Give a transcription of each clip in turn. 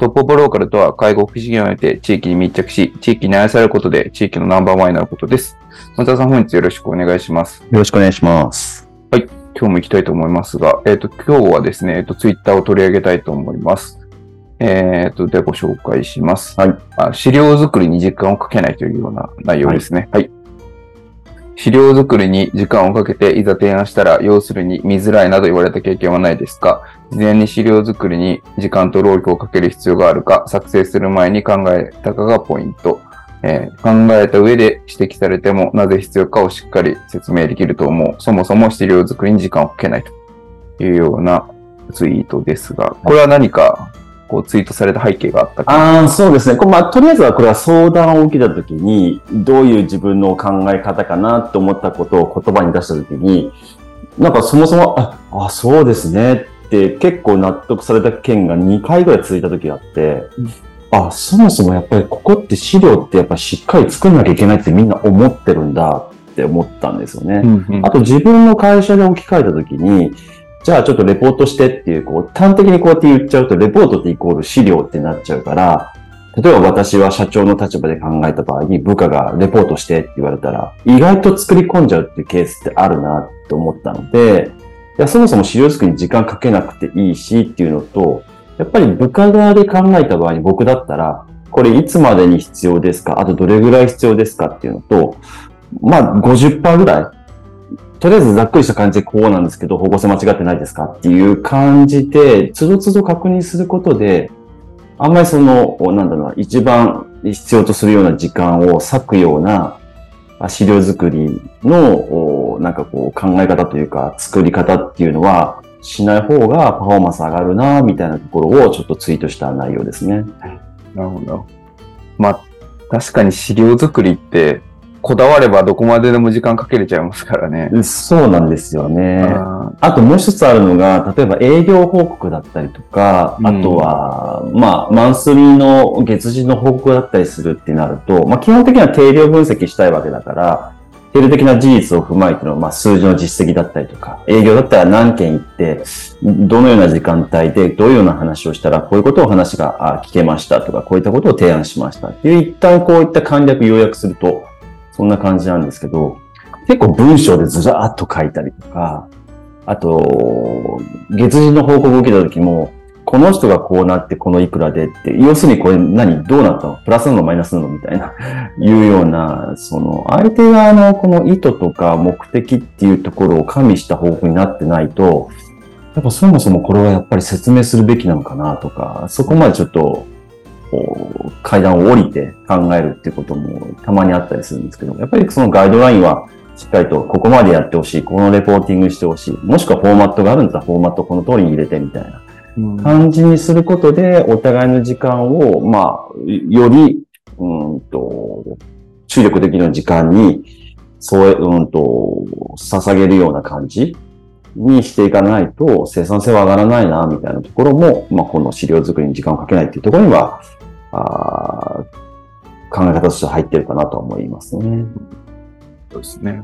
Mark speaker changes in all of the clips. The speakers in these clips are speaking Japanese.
Speaker 1: トップオブローカルとは介護福祉事業において地域に密着し、地域に愛されることで地域のナンバーワンになることです。松田さん、本日よろしくお願いします。
Speaker 2: よろしくお願いします。
Speaker 1: はい。今日も行きたいと思いますが、えっ、ー、と、今日はですね、えっ、ー、と、ツイッターを取り上げたいと思います。えっ、ー、と、で、ご紹介します。はい。あ資料作りに時間をかけないというような内容ですね。はい、はい資料作りに時間をかけていざ提案したら、要するに見づらいなど言われた経験はないですか？事前に資料作りに時間と労力をかける必要があるか、作成する前に考えたかがポイント。えー、考えた上で指摘されてもなぜ必要かをしっかり説明できると思う。そもそも資料作りに時間をかけないというようなツイートですが、これは何かこうツイートされた背景があった
Speaker 2: ああ、そうですね。こまあ、とりあえずはこれは相談を受けたときに、どういう自分の考え方かなと思ったことを言葉に出したときに、なんかそもそも、あ、あそうですねって結構納得された件が2回ぐらい続いたときがあって、あ、そもそもやっぱりここって資料ってやっぱしっかり作んなきゃいけないってみんな思ってるんだって思ったんですよね。うんうん、あと自分の会社で置き換えたときに、じゃあちょっとレポートしてっていう、こう、端的にこうやって言っちゃうと、レポートってイコール資料ってなっちゃうから、例えば私は社長の立場で考えた場合に部下がレポートしてって言われたら、意外と作り込んじゃうっていうケースってあるなって思ったので、いやそもそも資料作りに時間かけなくていいしっていうのと、やっぱり部下側で考えた場合に僕だったら、これいつまでに必要ですか？あとどれぐらい必要ですかっていうのと、まあ50%ぐらいとりあえずざっくりした感じでこうなんですけど、方向性間違ってないですかっていう感じで、つどつど確認することで、あんまりその、なんだろうな、一番必要とするような時間を割くような資料作りの、なんかこう考え方というか、作り方っていうのは、しない方がパフォーマンス上がるな、みたいなところをちょっとツイートした内容ですね。
Speaker 1: なるほど。まあ、確かに資料作りって、こだわればどこまででも時間かけれちゃいますからね。
Speaker 2: そうなんですよね。あともう一つあるのが、例えば営業報告だったりとか、あとは、うん、まあ、マンスリーの月次の報告だったりするってなると、まあ、基本的には定量分析したいわけだから、定量的な事実を踏まえての、まあ、数字の実績だったりとか、営業だったら何件行って、どのような時間帯で、どういうような話をしたら、こういうことを話が聞けましたとか、こういったことを提案しましたっていう、一旦こういった簡略要約すると、そんな感じなんですけど、結構文章でずらーっと書いたりとか、あと、月次の報告を受けた時も、この人がこうなってこのいくらでって、要するにこれ何どうなったの？プラスなのマイナスなの？みたいな、いうような、その、相手側のこの意図とか目的っていうところを加味した方向になってないと、やっぱそもそもこれはやっぱり説明するべきなのかなとか、そこまでちょっと階段を降りて考えるっていうこともたまにあったりするんですけど、やっぱりそのガイドラインはしっかりとここまでやってほしい、このレポーティングしてほしい、もしくはフォーマットがあるんだったらフォーマットこの通りに入れてみたいな感じにすることで、お互いの時間を、まあ、より、うんと、注力できる時間に、そう、うんと、捧げるような感じにしていかないと生産性は上がらないな、みたいなところも、まあ、この資料作りに時間をかけないっていうところには、あ考え方として入ってるかなと思いますね。
Speaker 1: そうですね。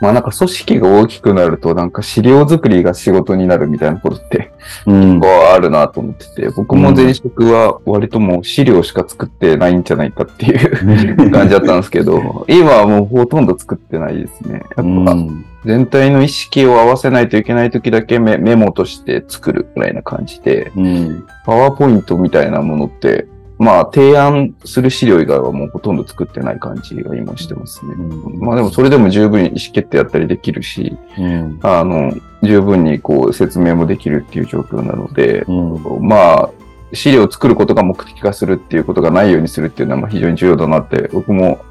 Speaker 1: まあなんか組織が大きくなるとなんか資料作りが仕事になるみたいなことって結構あるなと思ってて、僕も前職は割ともう資料しか作ってないんじゃないかっていう 感じだったんですけど、今はもうほとんど作ってないですね。やっぱ全体の意識を合わせないといけない時だけメモとして作るぐらいな感じで、パワーポイントみたいなものってまあ、提案する資料以外はもうほとんど作ってない感じが今してますね。
Speaker 2: うん
Speaker 1: まあでもそれでも十分意思決定やったりできるし、
Speaker 2: うん。
Speaker 1: あの、十分にこう説明もできるっていう状況なので、
Speaker 2: うん。
Speaker 1: まあ、資料を作ることが目的化するっていうことがないようにするっていうのはまあ非常に重要だなって、僕も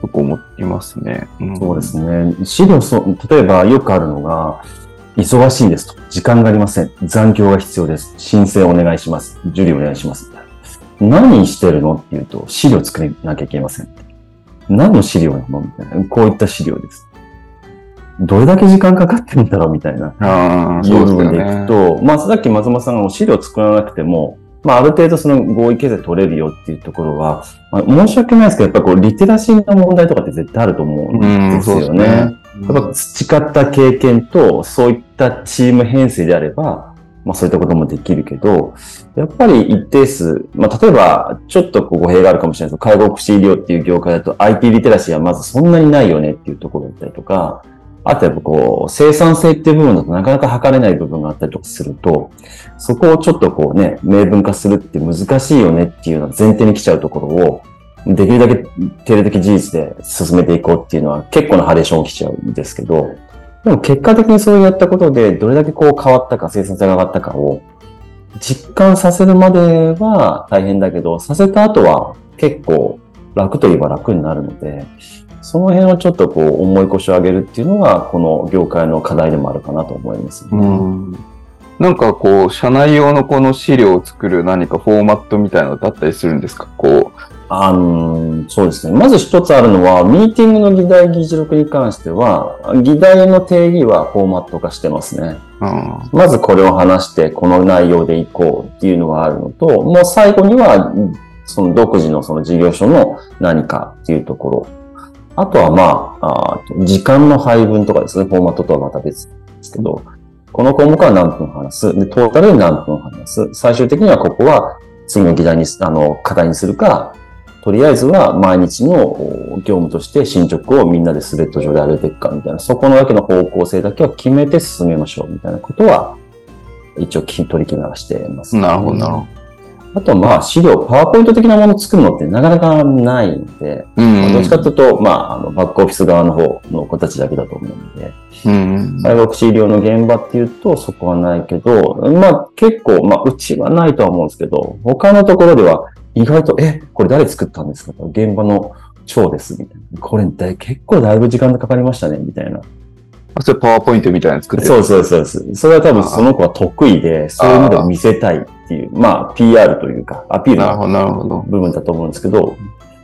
Speaker 1: そこ思いますね。ん
Speaker 2: そうですね。資料そう、例えばよくあるのが、忙しいですと。時間がありません。残業が必要です。申請お願いします。受理お願いします。何してるの?って言うと、資料作らなきゃいけません。何の資料なの?みたいな。こういった資料です。どれだけ時間かかってるんだろう?みたいな。
Speaker 1: ああ、そう
Speaker 2: でいく
Speaker 1: ですよね。
Speaker 2: と、まあ、さっき松本さんが資料作らなくても、まあ、ある程度その合意形成取れるよっていうところは、まあ、申し訳ないですけど、やっぱこう、リテラシーの問題とかって絶対あると思うんですよね。
Speaker 1: ね。
Speaker 2: やっぱ培った経験と、そういったチーム編成であれば、まあそういったこともできるけど、やっぱり一定数、まあ例えば、ちょっと語弊があるかもしれないです。けど、介護福祉医療っていう業界だと IT リテラシーはまずそんなにないよねっていうところだったりとか、あとやっぱこう、生産性っていう部分だとなかなか測れない部分があったりとかすると、そこをちょっとこうね、明文化するって難しいよねっていうのは前提に来ちゃうところを、できるだけ定例的事実で進めていこうっていうのは結構なハレーション起きちゃうんですけど、でも結果的にそうやったことでどれだけこう変わったか、生産性が上がったかを実感させるまでは大変だけど、させた後は結構楽といえば楽になるので、その辺をちょっとこう思い越しを上げるっていうのがこの業界の課題でもあるかなと思います、ね。
Speaker 1: う。なんかこう、社内用のこの資料を作る何かフォーマットみたいなのだったりするんですか？こう
Speaker 2: あの、そうですね。まず一つあるのは、ミーティングの議題議事録に関しては、議題の定義はフォーマット化してますね。
Speaker 1: う。うん。
Speaker 2: まずこれを話して、この内容でいこうっていうのがあるのと、もう最後には、その独自のその事業所の何かっていうところ。あとはまあ、あ時間の配分とかですね、フォーマットとはまた別ですけど、この項目は何分話す。で、トータルで何分話す。最終的にはここは次の議題にす、あの、課題にするか、とりあえずは毎日のお業務として進捗をみんなでスレッド上で上げていくかみたいな、そこのだけの方向性だけは決めて進めましょうみたいなことは、一応き取り決めはしてます、
Speaker 1: なるほど、なるほど。
Speaker 2: あとまあ資料、パワーポイント的なものを作るのってなかなかないので、
Speaker 1: うん
Speaker 2: まあどっちかというと、まあ、あの、バックオフィス側の方の子たちだけだと思うので、
Speaker 1: うん。
Speaker 2: 介護福祉医療の現場っていうとそこはないけど、まあ結構、まあうちはないとは思うんですけど、他のところでは意外と、え、これ誰作ったんですか？と現場の長です、みたいな。これだい結構だいぶ時間がかかりましたね、みたいな。
Speaker 1: あそれパワーポイントみたいなの作ってる？
Speaker 2: そうそうそうそう。それは多分その子は得意で、そういうので見せたいっていう、まあ PR というか、アピール
Speaker 1: なるほど、なるほど。
Speaker 2: 部分だと思うんですけど、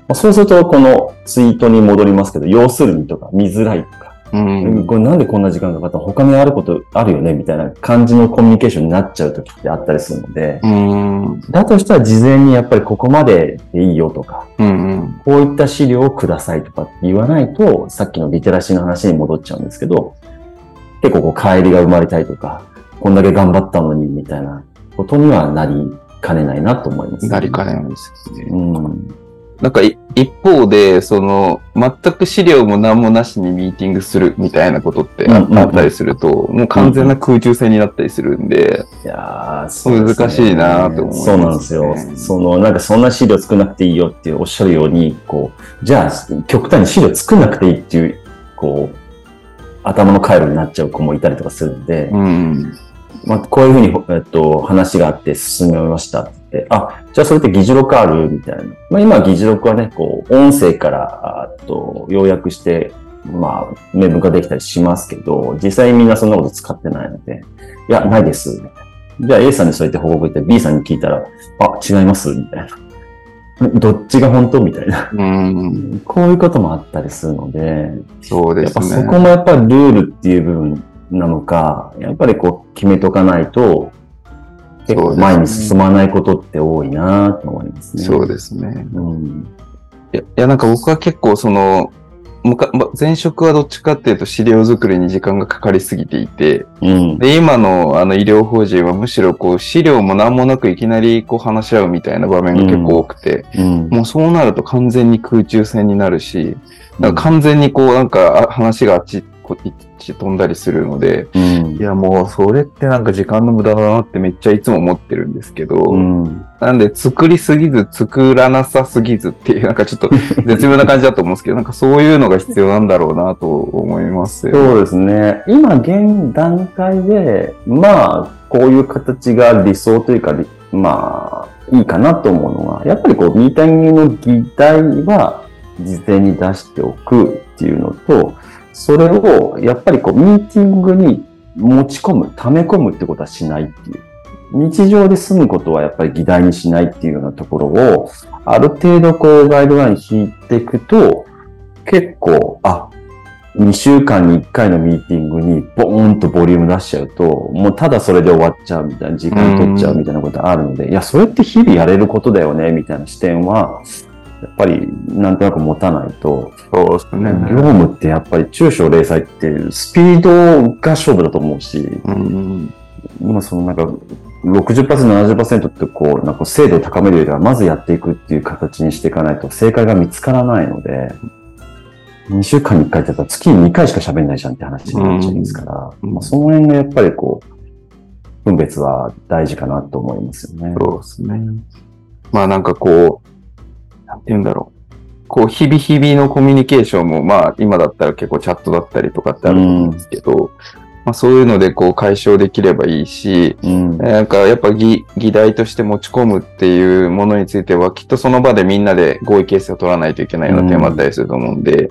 Speaker 2: まあ、そうするとこのツイートに戻りますけど、要するにとか見づらいとか、
Speaker 1: うん。
Speaker 2: これなんでこんな時間かかったの？他にあることあるよねみたいな感じのコミュニケーションになっちゃう時ってあったりするので、
Speaker 1: うん。
Speaker 2: だとしたら事前にやっぱりここまででいいよとか、
Speaker 1: うん。
Speaker 2: こういった資料をくださいとかって言わないと、さっきのリテラシーの話に戻っちゃうんですけど、結構こう帰りが生まれたりとか、こんだけ頑張ったのにみたいなことにはなりかねないなと思います、
Speaker 1: なりかねないですね。
Speaker 2: うん。
Speaker 1: なんかい一方で、その、全く資料も何もなしにミーティングするみたいなことってあ
Speaker 2: うんうんうん
Speaker 1: あったりすると、もう完全な空中戦になったりするんで、
Speaker 2: いや
Speaker 1: 難しいなと思いますね
Speaker 2: そうなんですよ。その、なんかそんな資料作んなくていいよっておっしゃるように、こう、じゃあ、極端に資料作んなくていいっていう、こう、頭の回路になっちゃう子もいたりとかするんで、
Speaker 1: うん。
Speaker 2: まあ、こういうふうに、えっと、話があって進めましたってあ、じゃあそれって議事録あるみたいな。まあ、今議事録はね、こう、音声から、あと、要約して、まあ、明文化できたりしますけど、実際みんなそんなこと使ってないので、いや、ないです。じゃあ A さんにそうやって報告言って B さんに聞いたら、あ、違いますみたいな。どっちが本当？みたいな。
Speaker 1: うん。
Speaker 2: こういうこともあったりするので、
Speaker 1: そうです
Speaker 2: やっぱそ
Speaker 1: ね。
Speaker 2: こもやっぱりルールっていう部分なのか、やっぱりこう決めとかないと、結構前に進まないことって多いなと思いますね。
Speaker 1: そうですね。
Speaker 2: うん。
Speaker 1: いや、いやなんか僕は結構その、むかま前職はどっちかっていうと資料作りに時間がかかりすぎていて、
Speaker 2: うん。
Speaker 1: で、今のあの医療法人はむしろこう資料も何もなくいきなりこう話し合うみたいな場面が結構多くて、
Speaker 2: うん。
Speaker 1: もうそうなると完全に空中戦になるし、だから完全にこうなんかあ話があっちこっち飛んだりするので、
Speaker 2: うん
Speaker 1: いやもうそれってなんか時間の無駄だなってめっちゃいつも思ってるんですけど、
Speaker 2: うん
Speaker 1: なんで作りすぎず作らなさすぎずっていうなんかちょっと 絶妙な感じだと思うんですけど、なんかそういうのが必要なんだろうなと思いますよね。
Speaker 2: そうですね。今現段階で、まあ、こういう形が理想というか、りまあ、いいかなと思うのは、やっぱりこう、ミーティングの議題は事前に出しておくっていうのと、それをやっぱりこう、ミーティングに持ち込む、溜め込むってことはしないっていう。日常で済むことはやっぱり議題にしないっていうようなところを、ある程度こう、ガイドライン引いていくと、結構、あ、2週間に1回のミーティングにボーンとボリューム出しちゃうと、もうただそれで終わっちゃうみたいな、時間取っちゃうみたいなことあるので、いや、それって日々やれることだよね、みたいな視点は、やっぱりなんとなく持たないと、
Speaker 1: そうですね。
Speaker 2: 業務ってやっぱり中小零細ってスピードが勝負だと思うし、
Speaker 1: うん
Speaker 2: 今そのなんか60%、70%ってこう、なんか精度を高めるよりは、まずやっていくっていう形にしていかないと正解が見つからないので、2週間に1回って言ったら月に2回しか喋んないじゃんって話になっちゃいますから、
Speaker 1: うん
Speaker 2: まあ、その辺がやっぱりこう、分別は大事かなと思いますよね。
Speaker 1: そうですね。まあなんかこう、なんて言うんだろう。こう、日々日々のコミュニケーションも、まあ今だったら結構チャットだったりとかってあると思うんですけど、まあそういうのでこう解消できればいいし、
Speaker 2: うん。
Speaker 1: なんかやっぱ議議題として持ち込むっていうものについては、きっとその場でみんなで合意形成を取らないといけないような点もあったりすると思うんで、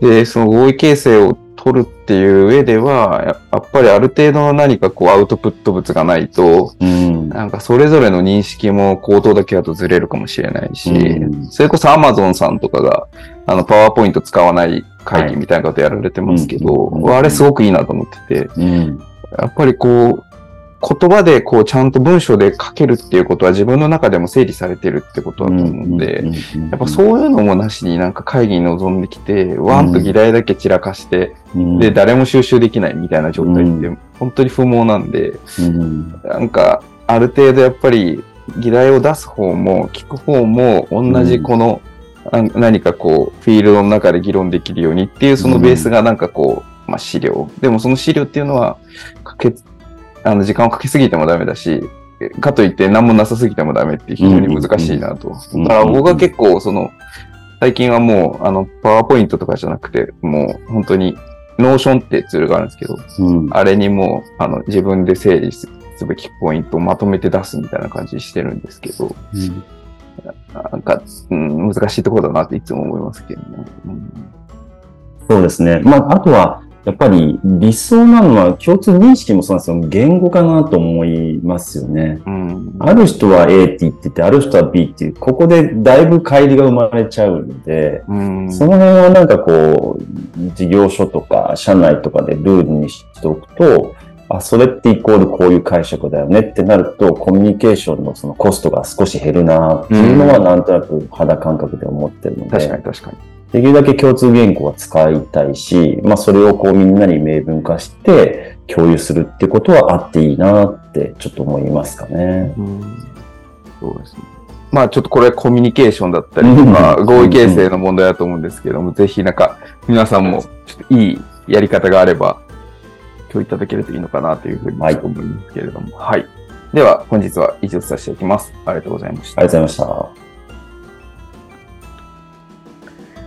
Speaker 1: で、その合意形成を取るっていう上では、ややっぱりある程度の何かこうアウトプット物がないと、
Speaker 2: うん。
Speaker 1: なんかそれぞれの認識も口頭だけだとずれるかもしれないし、
Speaker 2: うん
Speaker 1: それこそ Amazon さんとかが、あの、パワーポイント使わない会議みたいなことやられてますけど、
Speaker 2: うんうん
Speaker 1: あれすごくいいなと思ってて、
Speaker 2: うん。
Speaker 1: やっぱりこう、言葉でこうちゃんと文章で書けるっていうことは自分の中でも整理されてるってことだと思うんで、やっぱそういうのもなしになんか会議に臨んできて、ワンと議題だけ散らかして、
Speaker 2: うん、
Speaker 1: で、誰も収集できないみたいな状態って本当に不毛なんで、
Speaker 2: うん、
Speaker 1: なんか、ある程度やっぱり、議題を出す方も、聞く方も、同じこの、あ何かこう、フィールドの中で議論できるようにっていう、そのベースがなんかこう、まあ資料。でもその資料っていうのは、かけ、あの、時間をかけすぎてもダメだし、かといって何もなさすぎてもダメって非常に難しいなと。
Speaker 2: うん
Speaker 1: だから僕は結構、その、最近はもう、あの、パワーポイントとかじゃなくて、もう本当に、 Notion ってツールがあるんですけど、
Speaker 2: うん、
Speaker 1: あれにもう、あの、自分で整理すすべきポイントをまとめて出すみたいな感じにしてるんですけど、なんか、うん、難しいところだなっていつも思いますけどね。うん
Speaker 2: そうですね。まあ、あとは、やっぱり理想なのは共通認識もそうなんですよ。言語かなと思いますよね。
Speaker 1: うん。
Speaker 2: ある人は A って言ってて、ある人は B っていう、ここでだいぶ乖離が生まれちゃうので、
Speaker 1: うん。
Speaker 2: その辺はなんかこう、事業所とか社内とかでルールにしておくと、あ、それってイコールこういう解釈だよねってなると、コミュニケーションのそのコストが少し減るなっていうのはなんとなく肌感覚で思ってるので、
Speaker 1: 確かに確かに。
Speaker 2: できるだけ共通言語は使いたいし、まあそれをこうみんなに明文化して共有するってことはあっていいなってちょっと思いますかね。
Speaker 1: うん。そうですね。まあちょっとこれはコミュニケーションだったりとか、
Speaker 2: うん
Speaker 1: 合意形成の問題だと思うんですけども、ぜひなんか皆さんもちょっといいやり方があれば、今日いただけるといいのかなというふうに
Speaker 2: はい
Speaker 1: 思いますけれども。はい。では本日は以上させていきます。ありがとうございました。
Speaker 2: ありがとうございま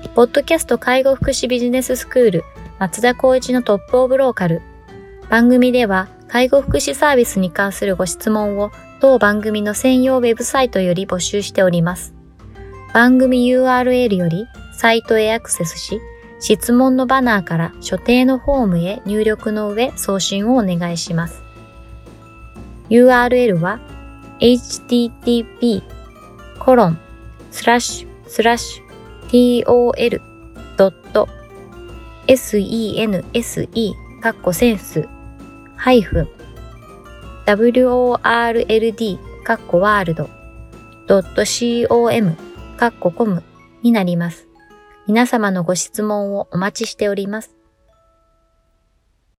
Speaker 2: した。
Speaker 3: ポッドキャスト介護福祉ビジネススクール松田光一のトップオブローカル。番組では介護福祉サービスに関するご質問を当番組の専用ウェブサイトより募集しております。番組 URL よりサイトへアクセスし、質問のバナーから所定のフォームへ入力の上送信をお願いします。URL は http コロンスラッシュスラッシュ tol.sense カッコセンスハイフン world カッコワールド .com カッココムになります。皆様のご質問をお待ちしております。